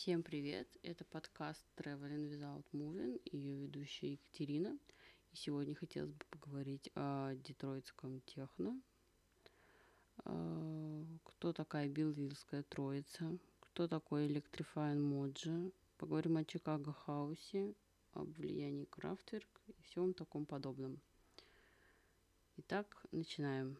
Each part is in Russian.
Всем привет! Это подкаст Traveling Without Moving и ее ведущая Екатерина. И сегодня хотелось бы поговорить о детройтском техно. А, кто такая Билвильская троица? Кто такой Electrifying Mojo? Поговорим о Чикаго Хаусе, об влиянии Крафтверк и всем таком подобном. Итак, начинаем.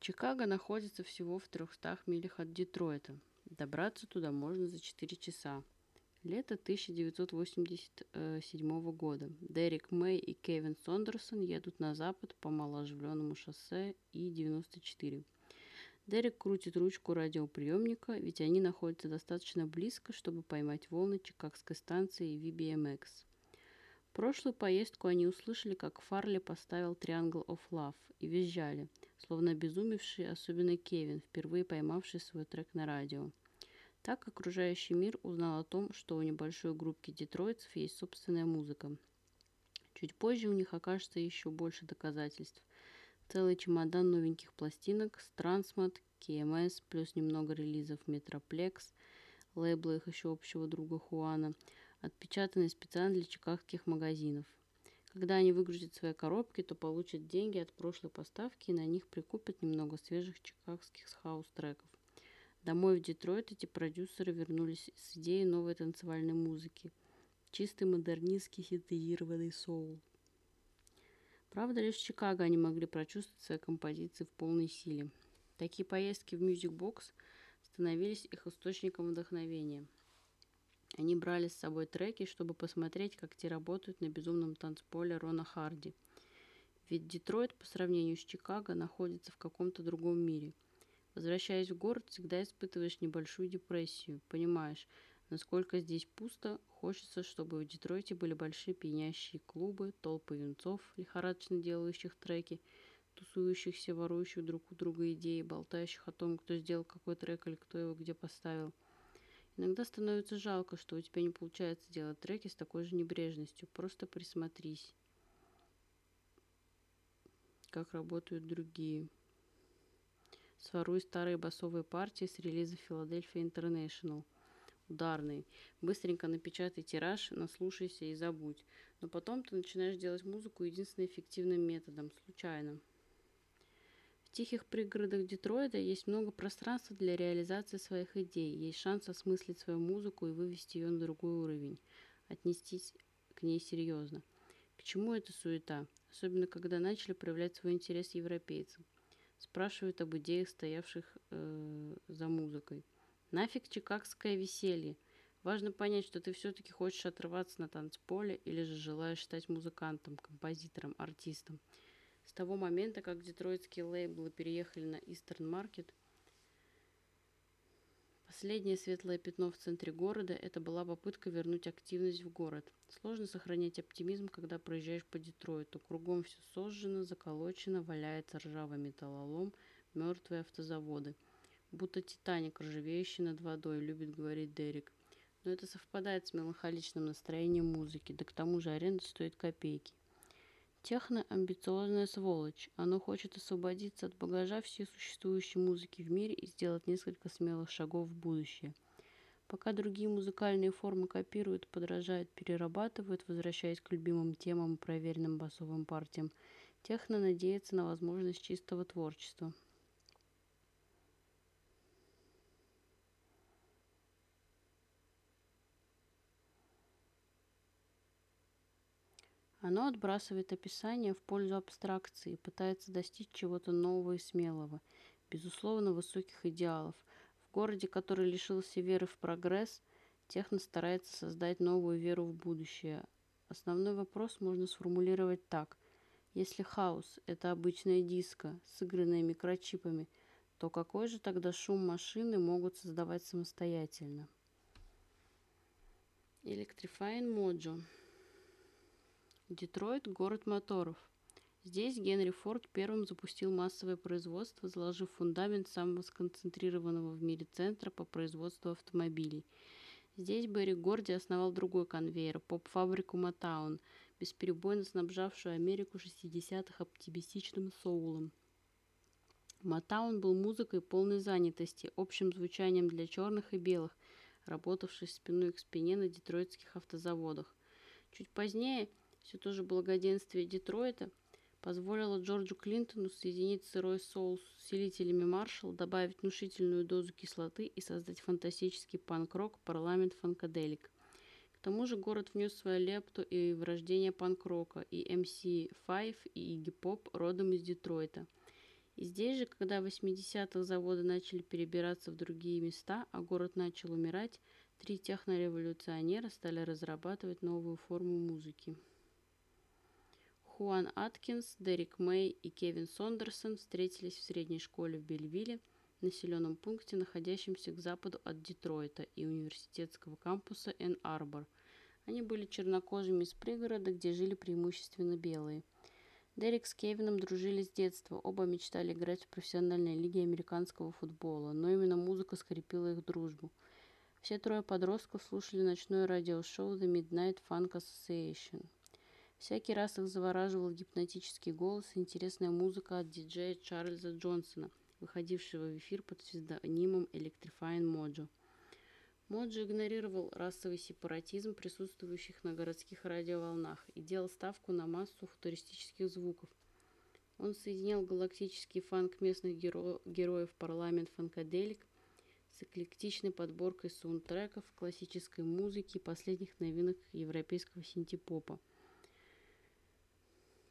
Чикаго находится всего в 300 милях от Детройта. Добраться туда можно за 4 часа. Лето 1987 года. Дерек Мэй и Кевин Сондерсон едут на запад по малооживленному шоссе И-94. Дерек крутит ручку радиоприемника, ведь они находятся достаточно близко, чтобы поймать волны Чикагской станции VBMX. Прошлую поездку они услышали, как Фарли поставил Triangle of Love и визжали, словно обезумевший, особенно Кевин, впервые поймавший свой трек на радио. Так окружающий мир узнал о том, что у небольшой группки детройцев есть собственная музыка. Чуть позже у них окажется еще больше доказательств. Целый чемодан новеньких пластинок с Transmod, KMS, плюс немного релизов Metroplex, лейбла их еще общего друга Хуана – отпечатанные специально для чикагских магазинов. Когда они выгрузят свои коробки, то получат деньги от прошлой поставки и на них прикупят немного свежих чикагских хаус-треков. Домой в Детройт эти продюсеры вернулись с идеей новой танцевальной музыки. Чистый модернистский синтезированный соул. Правда, лишь в Чикаго они могли прочувствовать свои композиции в полной силе. Такие поездки в Music Box становились их источником вдохновения – они брали с собой треки, чтобы посмотреть, как те работают на безумном танцполе Рона Харди. Ведь Детройт по сравнению с Чикаго находится в каком-то другом мире. Возвращаясь в город, всегда испытываешь небольшую депрессию. Понимаешь, насколько здесь пусто, хочется, чтобы в Детройте были большие пьянящие клубы, толпы юнцов, лихорадочно делающих треки, тусующихся, ворующих друг у друга идеи, болтающих о том, кто сделал какой трек или кто его где поставил – Иногда становится жалко, что у тебя не получается делать треки с такой же небрежностью. Просто присмотрись, как работают другие. Своруй старые басовые партии с релиза Philadelphia International. Ударные. Быстренько напечатай тираж, наслушайся и забудь. Но потом ты начинаешь делать музыку единственным эффективным методом, случайно. В тихих пригородах Детройта есть много пространства для реализации своих идей, есть шанс осмыслить свою музыку и вывести ее на другой уровень, отнестись к ней серьезно. К чему эта суета? Особенно, когда начали проявлять свой интерес европейцы. Спрашивают об идеях, стоявших э, за музыкой. Нафиг чикагское веселье? Важно понять, что ты все-таки хочешь отрываться на танцполе или же желаешь стать музыкантом, композитором, артистом. С того момента, как детройтские лейблы переехали на Eastern Market, последнее светлое пятно в центре города – это была попытка вернуть активность в город. Сложно сохранять оптимизм, когда проезжаешь по Детройту. Кругом все сожжено, заколочено, валяется ржавый металлолом, мертвые автозаводы. Будто Титаник, ржавеющий над водой, любит говорить Дерек. Но это совпадает с меланхоличным настроением музыки, да к тому же аренда стоит копейки. Техно – амбициозная сволочь. Оно хочет освободиться от багажа всей существующей музыки в мире и сделать несколько смелых шагов в будущее. Пока другие музыкальные формы копируют, подражают, перерабатывают, возвращаясь к любимым темам и проверенным басовым партиям, техно надеется на возможность чистого творчества – Оно отбрасывает описание в пользу абстракции, пытается достичь чего-то нового и смелого, безусловно высоких идеалов. В городе, который лишился веры в прогресс, техно старается создать новую веру в будущее. Основной вопрос можно сформулировать так. Если хаос – это обычная диско, сыгранная микрочипами, то какой же тогда шум машины могут создавать самостоятельно? Electrifying Mojo Детройт – город моторов. Здесь Генри Форд первым запустил массовое производство, заложив фундамент самого сконцентрированного в мире центра по производству автомобилей. Здесь Берри Горди основал другой конвейер – поп-фабрику Мотаун, бесперебойно снабжавшую Америку 60-х оптимистичным соулом. Матаун был музыкой полной занятости, общим звучанием для черных и белых, работавших спиной к спине на детройтских автозаводах. Чуть позднее, все то же благоденствие Детройта, позволило Джорджу Клинтону соединить сырой соул с усилителями Маршалл, добавить внушительную дозу кислоты и создать фантастический панк-рок «Парламент Фанкаделик». К тому же город внес свою лепту и в рождение панк-рока, и MC5, и Игги Поп родом из Детройта. И здесь же, когда в 80-х заводы начали перебираться в другие места, а город начал умирать, три технореволюционера стали разрабатывать новую форму музыки. Хуан Аткинс, Дерек Мэй и Кевин Сондерсон встретились в средней школе в Бельвилле, населенном пункте, находящемся к западу от Детройта и университетского кампуса Энн-Арбор. Они были чернокожими из пригорода, где жили преимущественно белые. Дерек с Кевином дружили с детства, оба мечтали играть в профессиональной лиге американского футбола, но именно музыка скрепила их дружбу. Все трое подростков слушали ночное радиошоу The Midnight Funk Association. Всякий раз их завораживал гипнотический голос и интересная музыка от диджея Чарльза Джонсона, выходившего в эфир под псевдонимом Electrifying Mojo. Моджо игнорировал расовый сепаратизм, присутствующих на городских радиоволнах, и делал ставку на массу футуристических звуков. Он соединял галактический фанк местных геро героев парламент фанкаделик с эклектичной подборкой саундтреков, классической музыки и последних новинок европейского синтепопа.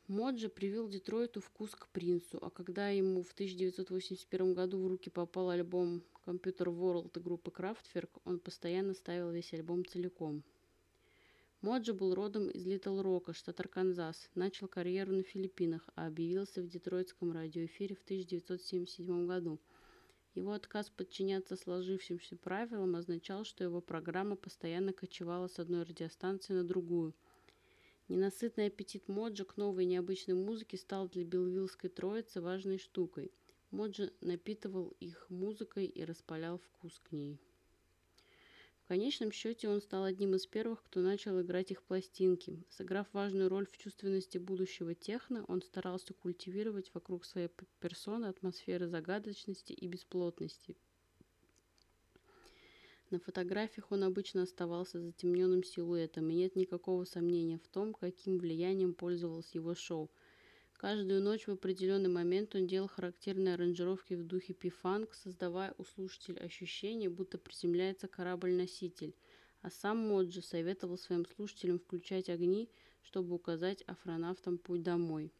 Моджи привил Детройту вкус к Принцу, а когда ему в 1981 году в руки попал альбом Computer World группы Kraftwerk, он постоянно ставил весь альбом целиком. Моджи был родом из Литл Рока, штат Арканзас, начал карьеру на Филиппинах, а объявился в детройтском радиоэфире в 1977 году. Его отказ подчиняться сложившимся правилам означал, что его программа постоянно кочевала с одной радиостанции на другую – Ненасытный аппетит Моджа к новой необычной музыке стал для Белвиллской троицы важной штукой. Моджа напитывал их музыкой и распалял вкус к ней. В конечном счете он стал одним из первых, кто начал играть их пластинки. Сыграв важную роль в чувственности будущего техно, он старался культивировать вокруг своей персоны атмосферы загадочности и бесплотности – на фотографиях он обычно оставался затемненным силуэтом, и нет никакого сомнения в том, каким влиянием пользовалось его шоу. Каждую ночь в определенный момент он делал характерные аранжировки в духе пифанк, создавая у слушателя ощущение, будто приземляется корабль-носитель. А сам Моджи советовал своим слушателям включать огни, чтобы указать астронавтам путь домой.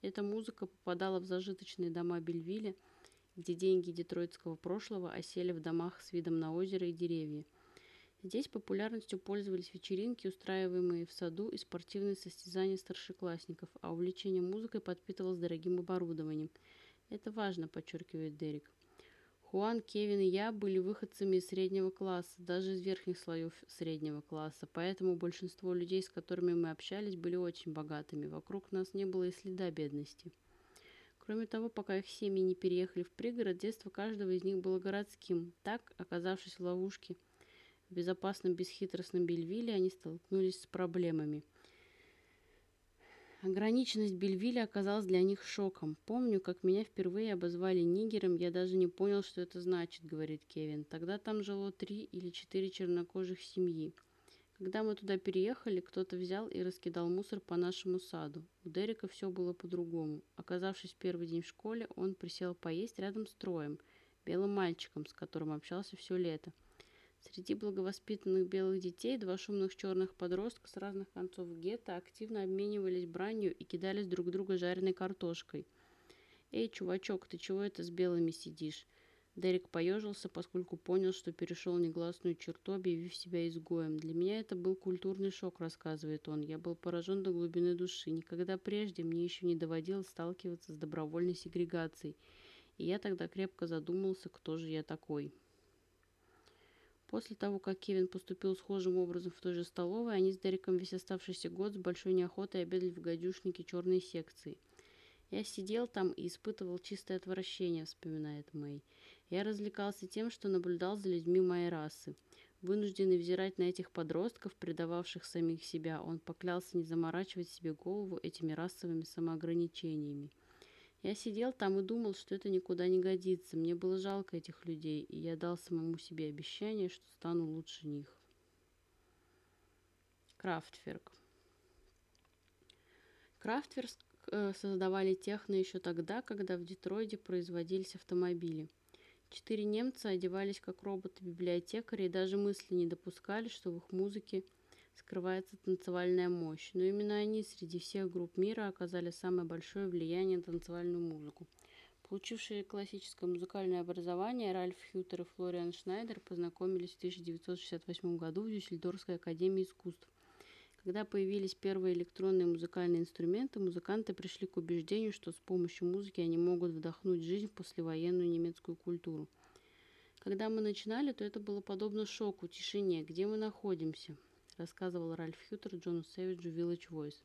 Эта музыка попадала в зажиточные дома Бельвилля, где деньги детройтского прошлого осели в домах с видом на озеро и деревья. Здесь популярностью пользовались вечеринки, устраиваемые в саду, и спортивные состязания старшеклассников, а увлечение музыкой подпитывалось дорогим оборудованием. Это важно, подчеркивает Дерек. Хуан, Кевин и я были выходцами из среднего класса, даже из верхних слоев среднего класса, поэтому большинство людей, с которыми мы общались, были очень богатыми. Вокруг нас не было и следа бедности. Кроме того, пока их семьи не переехали в пригород, детство каждого из них было городским. Так, оказавшись в ловушке в безопасном бесхитростном Бельвилле, они столкнулись с проблемами. Ограниченность Бельвилля оказалась для них шоком. Помню, как меня впервые обозвали нигером, я даже не понял, что это значит, говорит Кевин. Тогда там жило три или четыре чернокожих семьи. Когда мы туда переехали, кто-то взял и раскидал мусор по нашему саду. У Дерека все было по-другому. Оказавшись первый день в школе, он присел поесть рядом с Троем, белым мальчиком, с которым общался все лето. Среди благовоспитанных белых детей два шумных черных подростка с разных концов гетто активно обменивались бранью и кидались друг друга жареной картошкой. «Эй, чувачок, ты чего это с белыми сидишь?» Дерек поежился, поскольку понял, что перешел негласную черту, объявив себя изгоем. «Для меня это был культурный шок», — рассказывает он. «Я был поражен до глубины души. Никогда прежде мне еще не доводилось сталкиваться с добровольной сегрегацией. И я тогда крепко задумался, кто же я такой». После того, как Кевин поступил схожим образом в той же столовой, они с Дереком весь оставшийся год с большой неохотой обедали в гадюшнике черной секции. «Я сидел там и испытывал чистое отвращение», — вспоминает Мэй. Я развлекался тем, что наблюдал за людьми моей расы. Вынужденный взирать на этих подростков, предававших самих себя, он поклялся не заморачивать себе голову этими расовыми самоограничениями. Я сидел там и думал, что это никуда не годится. Мне было жалко этих людей, и я дал самому себе обещание, что стану лучше них. Крафтверк. Крафтверк э, создавали техно еще тогда, когда в Детройде производились автомобили. Четыре немца одевались как роботы-библиотекари и даже мысли не допускали, что в их музыке скрывается танцевальная мощь. Но именно они среди всех групп мира оказали самое большое влияние на танцевальную музыку. Получившие классическое музыкальное образование, Ральф Хютер и Флориан Шнайдер познакомились в 1968 году в Дюссельдорфской академии искусств. Когда появились первые электронные музыкальные инструменты, музыканты пришли к убеждению, что с помощью музыки они могут вдохнуть жизнь в послевоенную немецкую культуру. Когда мы начинали, то это было подобно шоку, тишине, где мы находимся, рассказывал Ральф Хьютер Джону Сэвиджу Village Voice.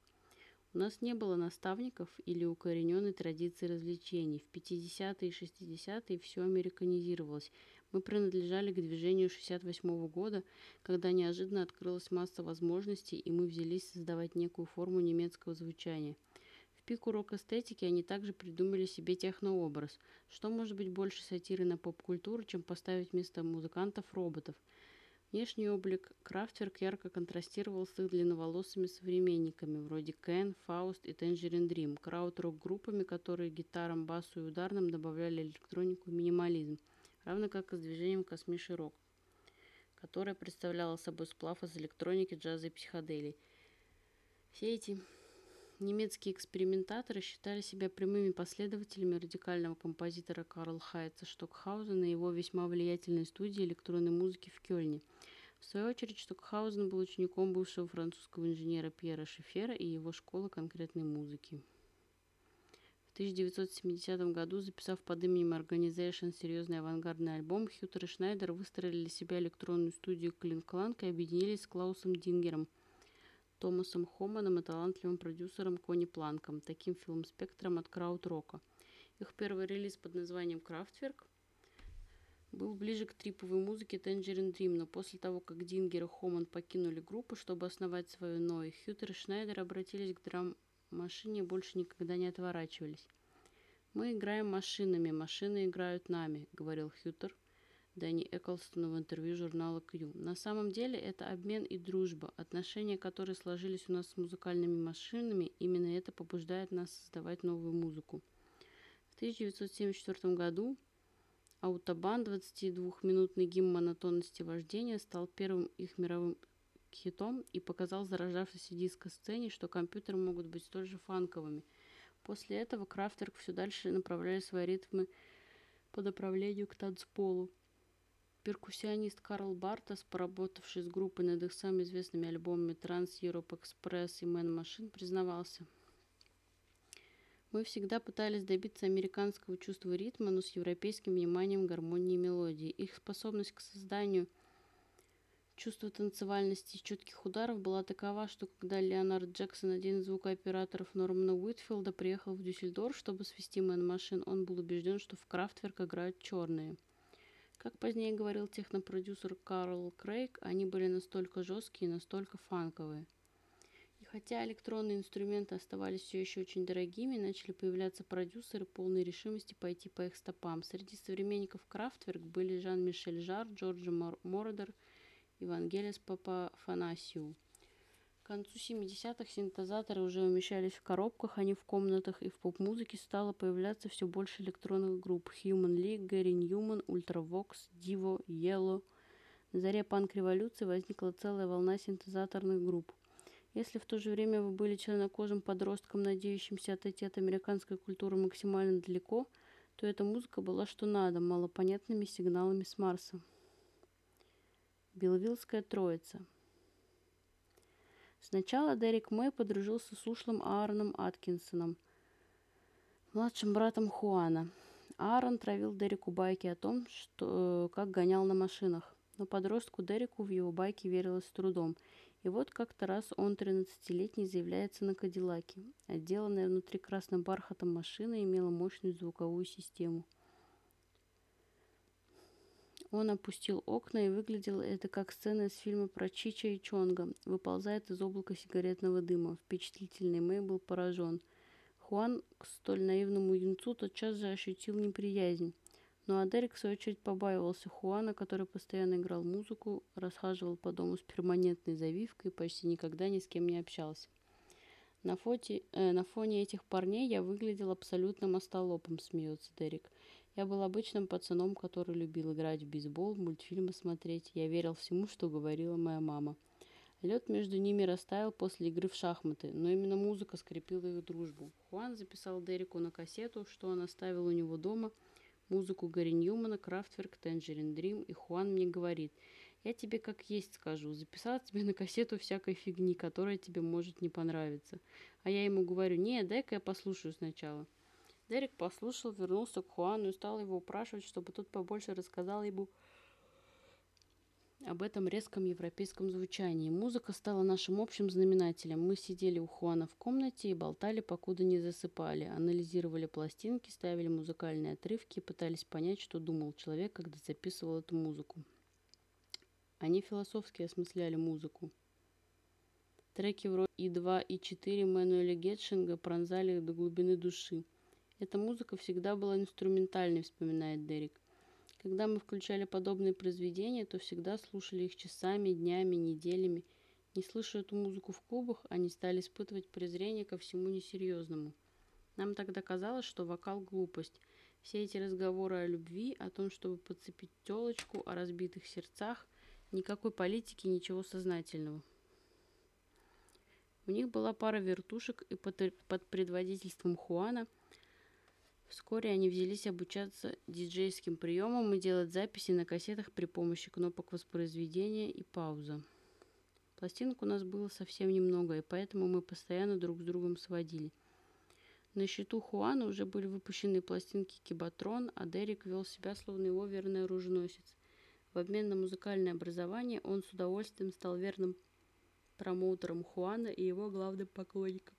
У нас не было наставников или укорененной традиции развлечений. В 50-е и 60-е все американизировалось. Мы принадлежали к движению 68 года, когда неожиданно открылась масса возможностей, и мы взялись создавать некую форму немецкого звучания. В пику рок-эстетики они также придумали себе технообраз. Что может быть больше сатиры на поп-культуру, чем поставить вместо музыкантов роботов? Внешний облик Крафтверк ярко контрастировал с их длинноволосыми современниками, вроде Кен, Фауст и Tangerine Dream, крауд-рок группами, которые гитарам, басу и ударным добавляли электронику и минимализм – равно как и с движением Космиши Рок, которое представляло собой сплав из электроники, джаза и психоделий. Все эти немецкие экспериментаторы считали себя прямыми последователями радикального композитора Карла Хайца Штокхаузена и его весьма влиятельной студии электронной музыки в Кёльне. В свою очередь, Штокхаузен был учеником бывшего французского инженера Пьера Шефера и его школы конкретной музыки. В 1970 году, записав под именем Organization серьезный авангардный альбом, Хьютер и Шнайдер выстроили для себя электронную студию Клинкланг и объединились с Клаусом Дингером, Томасом Хоманом и талантливым продюсером Кони Планком, таким филм-спектром от крауд-рока. Их первый релиз под названием «Крафтверк» был ближе к триповой музыке Tangerine Dream, но после того, как Дингер и Хоман покинули группу, чтобы основать свою Ной, Хьютер и Шнайдер обратились к драм машине больше никогда не отворачивались. «Мы играем машинами, машины играют нами», — говорил Хьютер Дэнни Эклстону в интервью журнала Q. «На самом деле это обмен и дружба. Отношения, которые сложились у нас с музыкальными машинами, именно это побуждает нас создавать новую музыку». В 1974 году Аутобан, 22-минутный гимн монотонности вождения, стал первым их мировым хитом и показал заражавшейся диско-сцене, что компьютеры могут быть столь же фанковыми. После этого Крафтверк все дальше направляли свои ритмы по направлению к танцполу. Перкуссионист Карл Бартас, поработавший с группой над их самыми известными альбомами Trans Europe Express и Man Machine, признавался. Мы всегда пытались добиться американского чувства ритма, но с европейским вниманием гармонии и мелодии. Их способность к созданию – Чувство танцевальности и четких ударов была такова, что когда Леонард Джексон, один из звукооператоров Нормана Уитфилда, приехал в Дюссельдорф, чтобы свести Man Machine, он был убежден, что в Крафтверк играют черные. Как позднее говорил технопродюсер Карл Крейг, они были настолько жесткие и настолько фанковые. И хотя электронные инструменты оставались все еще очень дорогими, начали появляться продюсеры, полной решимости пойти по их стопам. Среди современников Крафтверк были Жан-Мишель Жар, Джорджо Мородер – Евангелис Папафанасию. К концу 70-х синтезаторы уже умещались в коробках, а не в комнатах, и в поп-музыке стало появляться все больше электронных групп Human League, Гэри Ньюман, Ultravox, Divo, Yellow. На заре панк-революции возникла целая волна синтезаторных групп. Если в то же время вы были чернокожим подростком, надеющимся отойти от американской культуры максимально далеко, то эта музыка была что надо, малопонятными сигналами с Марса. Белвиллская троица. Сначала Дерек Мэй подружился с ушлым Аароном Аткинсоном, младшим братом Хуана. Аарон травил Дереку байки о том, что, как гонял на машинах. Но подростку Дереку в его байки верилось с трудом. И вот как-то раз он, 13-летний, заявляется на Кадиллаке. Отделанная внутри красным бархатом машина имела мощную звуковую систему – Он опустил окна, и выглядело это как сцена из фильма про Чича и Чонга. Выползает из облака сигаретного дыма. Впечатлительный Мэй был поражен. Хуан к столь наивному юнцу тотчас же ощутил неприязнь. Ну а Дерек, в свою очередь, побаивался Хуана, который постоянно играл музыку, расхаживал по дому с перманентной завивкой и почти никогда ни с кем не общался. На, фоте, э, на фоне этих парней я выглядел абсолютным остолопом, смеется Дерек. Я был обычным пацаном, который любил играть в бейсбол, мультфильмы смотреть. Я верил всему, что говорила моя мама. Лед между ними растаял после игры в шахматы, но именно музыка скрепила их дружбу. Хуан записал Дереку на кассету, что он оставил у него дома, музыку Гарри Ньюмана, Крафтверк, Тенджерин Дрим, и Хуан мне говорит, я тебе как есть скажу, записал тебе на кассету всякой фигни, которая тебе может не понравиться. А я ему говорю, не, дай-ка я послушаю сначала. Дерек послушал, вернулся к Хуану и стал его упрашивать, чтобы тот побольше рассказал ему об этом резком европейском звучании. Музыка стала нашим общим знаменателем. Мы сидели у Хуана в комнате и болтали, покуда не засыпали. Анализировали пластинки, ставили музыкальные отрывки и пытались понять, что думал человек, когда записывал эту музыку. Они философски осмысляли музыку. Треки вроде И2 и 4 Мэнуэля Гетшинга пронзали до глубины души. Эта музыка всегда была инструментальной, вспоминает Дерек. Когда мы включали подобные произведения, то всегда слушали их часами, днями, неделями. Не слыша эту музыку в клубах, они стали испытывать презрение ко всему несерьезному. Нам тогда казалось, что вокал – глупость. Все эти разговоры о любви, о том, чтобы подцепить телочку, о разбитых сердцах – никакой политики, ничего сознательного. У них была пара вертушек, и под, предводительством Хуана – Вскоре они взялись обучаться диджейским приемам и делать записи на кассетах при помощи кнопок воспроизведения и пауза. Пластинок у нас было совсем немного, и поэтому мы постоянно друг с другом сводили. На счету Хуана уже были выпущены пластинки Кибатрон, а Дерек вел себя словно его верный оруженосец. В обмен на музыкальное образование он с удовольствием стал верным промоутером Хуана и его главным поклонником.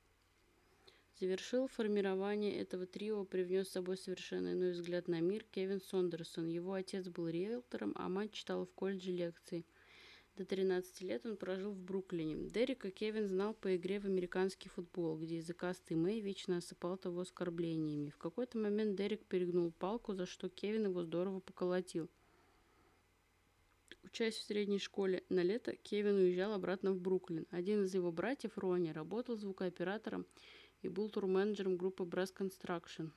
Завершил формирование этого трио, привнес с собой совершенно иной взгляд на мир Кевин Сондерсон. Его отец был риэлтором, а мать читала в колледже лекции. До 13 лет он прожил в Бруклине. Дерека Кевин знал по игре в американский футбол, где языкастый Мэй вечно осыпал того оскорблениями. В какой-то момент Дерек перегнул палку, за что Кевин его здорово поколотил. Учась в средней школе на лето, Кевин уезжал обратно в Бруклин. Один из его братьев, Рони, работал звукооператором и был турменеджером группы Brass Construction.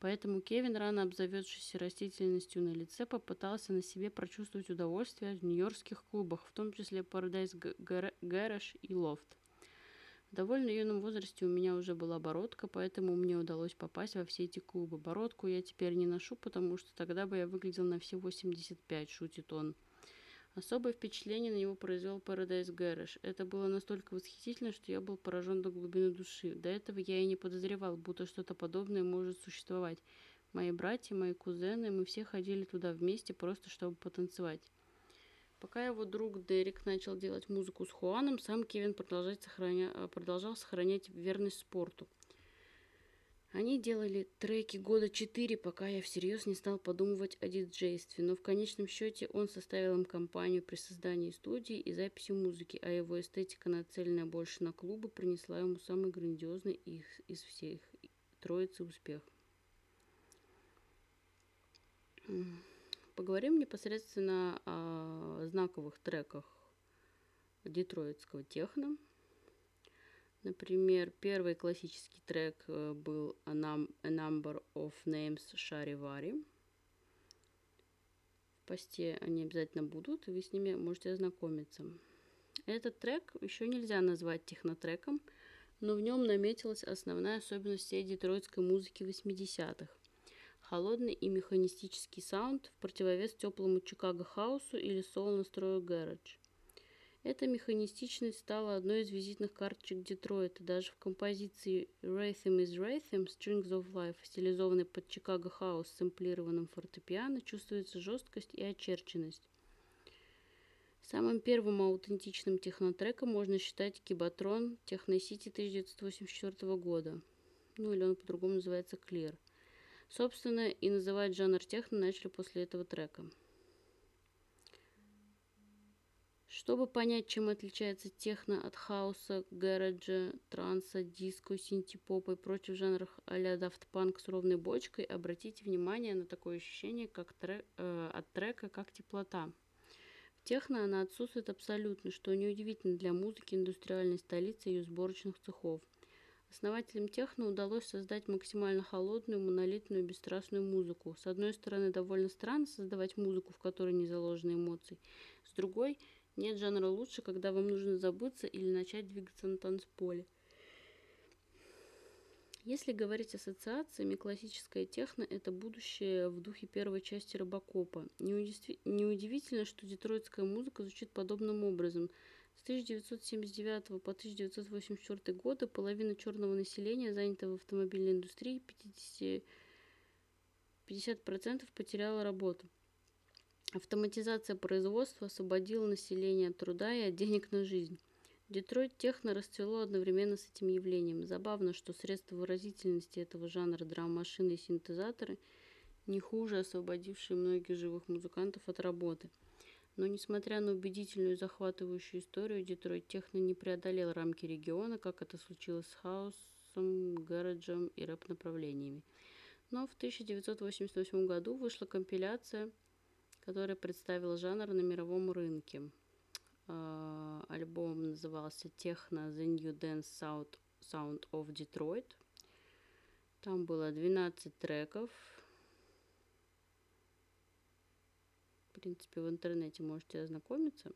Поэтому Кевин, рано обзаведшийся растительностью на лице, попытался на себе прочувствовать удовольствие в нью-йоркских клубах, в том числе Paradise Garage и Loft. В довольно юном возрасте у меня уже была бородка, поэтому мне удалось попасть во все эти клубы. Бородку я теперь не ношу, потому что тогда бы я выглядел на все 85, шутит он. Особое впечатление на него произвел Paradise Garage. Это было настолько восхитительно, что я был поражен до глубины души. До этого я и не подозревал, будто что-то подобное может существовать. Мои братья, мои кузены, мы все ходили туда вместе, просто чтобы потанцевать. Пока его друг Дерек начал делать музыку с Хуаном, сам Кевин продолжал сохранять, верность спорту. Они делали треки года четыре, пока я всерьез не стал подумывать о диджействе, но в конечном счете он составил им компанию при создании студии и записи музыки, а его эстетика, нацеленная больше на клубы, принесла ему самый грандиозный их из всех троицы успех. Поговорим непосредственно о знаковых треках детройтского техно – Например, первый классический трек э, был A, num A Number of Names Шаривари. В посте они обязательно будут, и вы с ними можете ознакомиться. Этот трек еще нельзя назвать технотреком, но в нем наметилась основная особенность всей детройтской музыки 80-х. Холодный и механистический саунд в противовес теплому Чикаго хаусу или соул-настрою гараж. Эта механистичность стала одной из визитных карточек Детройта. Даже в композиции Rhythm is Rhythm Strings of Life, стилизованной под Чикаго Хаус с сэмплированным фортепиано, чувствуется жесткость и очерченность. Самым первым аутентичным технотреком можно считать Кибатрон Техносити 1984 года. Ну или он по-другому называется Clear. Собственно, и называть жанр техно начали после этого трека. Чтобы понять, чем отличается техно от хаоса, гэраджа, транса, диско, синти-попа и прочих жанров а-ля Daft Punk с ровной бочкой, обратите внимание на такое ощущение как трек, э, от трека, как теплота. В техно она отсутствует абсолютно, что неудивительно для музыки индустриальной столицы и ее сборочных цехов. Основателям техно удалось создать максимально холодную, монолитную, бесстрастную музыку. С одной стороны, довольно странно создавать музыку, в которой не заложены эмоции. С другой – нет жанра лучше, когда вам нужно забыться или начать двигаться на танцполе. Если говорить ассоциациями, классическая техно – это будущее в духе первой части Робокопа. Неудивительно, что детройтская музыка звучит подобным образом. С 1979 по 1984 годы половина черного населения, занятого в автомобильной индустрии, 50%, 50% потеряла работу. Автоматизация производства освободила население от труда и от денег на жизнь. Детройт техно расцвело одновременно с этим явлением. Забавно, что средства выразительности этого жанра драм-машины и синтезаторы не хуже освободившие многих живых музыкантов от работы. Но несмотря на убедительную и захватывающую историю, Детройт техно не преодолел рамки региона, как это случилось с хаосом, гараджем и рэп-направлениями. Но в 1988 году вышла компиляция который представил жанр на мировом рынке. А, альбом назывался Techno The New Dance Sound of Detroit. Там было 12 треков. В принципе, в интернете можете ознакомиться.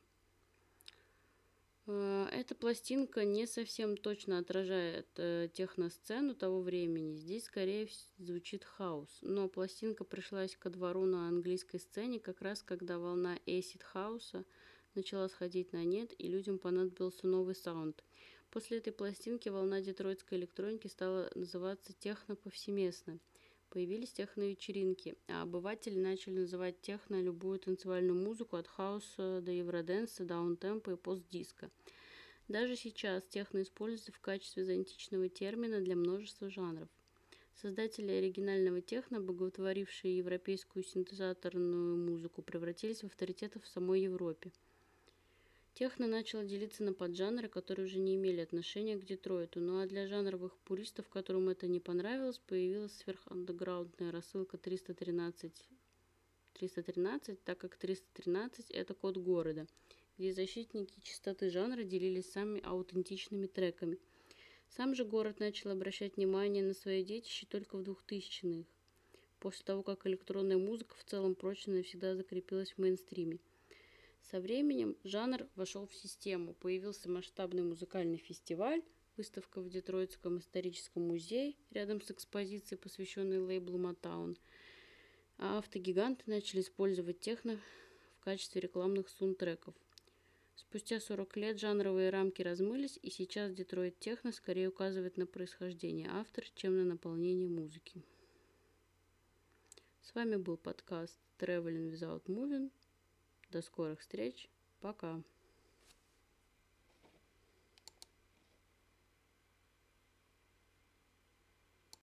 Э, эта пластинка не совсем точно отражает э, техносцену того времени. Здесь скорее звучит хаос. Но пластинка пришлась ко двору на английской сцене как раз когда волна acid хауса начала сходить на нет, и людям понадобился новый саунд. После этой пластинки волна детройтской электроники стала называться техно повсеместно. Появились техно-вечеринки, а обыватели начали называть техно любую танцевальную музыку от хаоса до евроденса, даунтемпа и постдиска. Даже сейчас техно используется в качестве зонтичного термина для множества жанров. Создатели оригинального техно, боготворившие европейскую синтезаторную музыку, превратились в авторитетов в самой Европе – Техно начало делиться на поджанры, которые уже не имели отношения к Детройту, ну а для жанровых пуристов, которым это не понравилось, появилась сверхандеграундная рассылка 313, 313, так как 313 это код города, где защитники чистоты жанра делились самыми аутентичными треками. Сам же город начал обращать внимание на свои детище только в 2000-х, после того, как электронная музыка в целом прочно навсегда закрепилась в мейнстриме. Со временем жанр вошел в систему. Появился масштабный музыкальный фестиваль, выставка в Детройтском историческом музее рядом с экспозицией, посвященной лейблу Motown. А автогиганты начали использовать техно в качестве рекламных саундтреков. Спустя 40 лет жанровые рамки размылись, и сейчас Детройт Техно скорее указывает на происхождение автора, чем на наполнение музыки. С вами был подкаст Traveling Without Moving. До скорых встреч. Пока.